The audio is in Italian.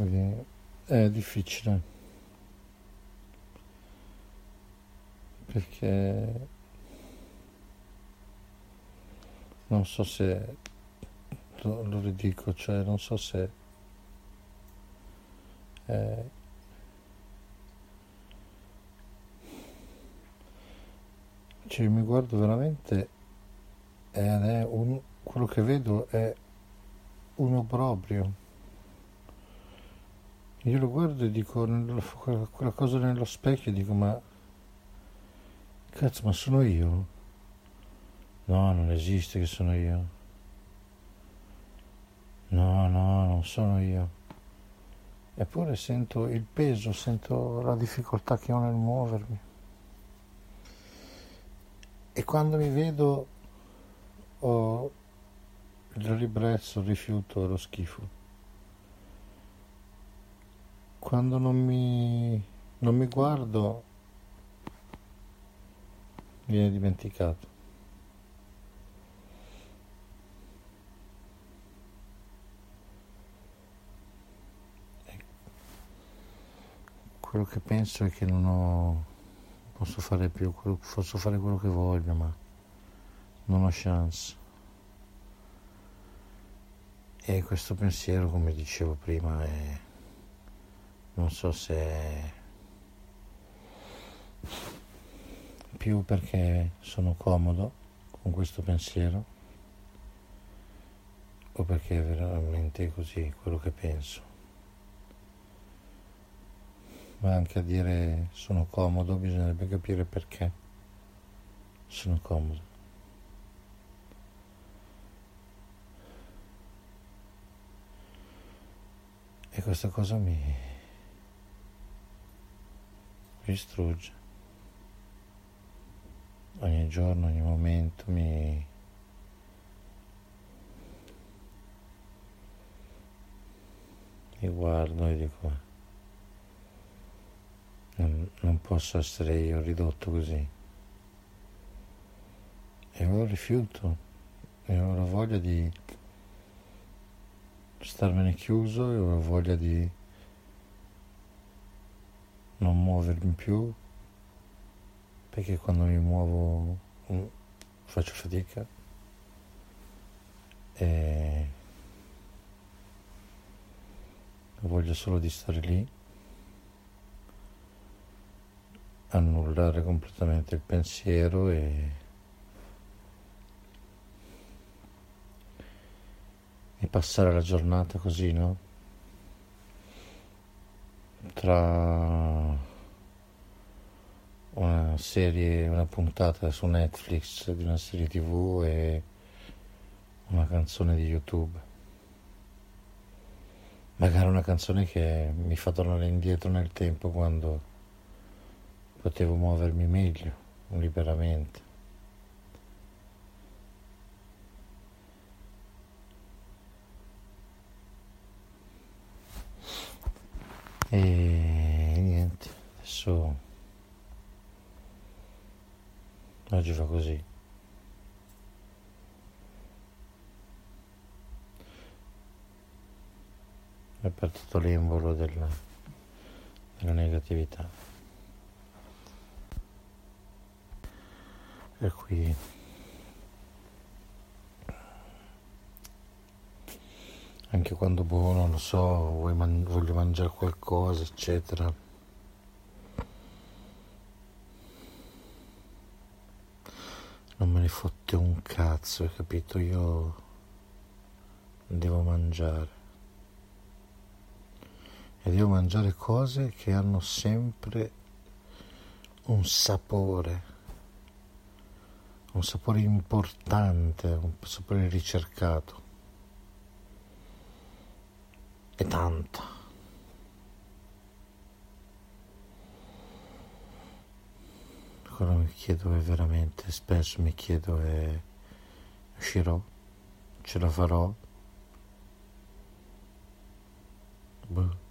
Quindi è difficile. Perché non so se lo, lo ridico, cioè non so se eh, cioè mi guardo veramente è un, quello che vedo è un obbrobrio io lo guardo e dico quella cosa nello specchio dico ma cazzo ma sono io? No non esiste che sono io. No no non sono io. Eppure sento il peso sento la difficoltà che ho nel muovermi. E quando mi vedo ho il ribrezzo, il rifiuto, lo schifo. Quando non mi, non mi guardo viene dimenticato. Quello che penso è che non ho, posso fare più, posso fare quello che voglio, ma non ho chance. E questo pensiero, come dicevo prima, è, non so se più perché sono comodo con questo pensiero o perché è veramente così quello che penso. Ma anche a dire sono comodo bisognerebbe capire perché sono comodo. E questa cosa mi, mi distrugge. Ogni giorno, ogni momento mi... mi guardo e dico non, non posso essere io ridotto così. E ho rifiuto e ho la voglia di starmene chiuso e ho voglia di non muovermi più perché quando mi muovo mm, faccio fatica e voglio solo di stare lì annullare completamente il pensiero e e passare la giornata così, no? Tra una serie, una puntata su Netflix di una serie tv e una canzone di YouTube. Magari una canzone che mi fa tornare indietro nel tempo quando potevo muovermi meglio, liberamente. E niente, adesso oggi fa così. È partito l'embolo della, della negatività. Per cui anche quando boh, non lo so, voglio mangiare qualcosa, eccetera. Non me ne fotte un cazzo, hai capito? Io devo mangiare. E devo mangiare cose che hanno sempre un sapore, un sapore importante, un sapore ricercato e tanto. Quello mi chiedo è veramente, spesso mi chiedo è uscirò, ce la farò. Boh.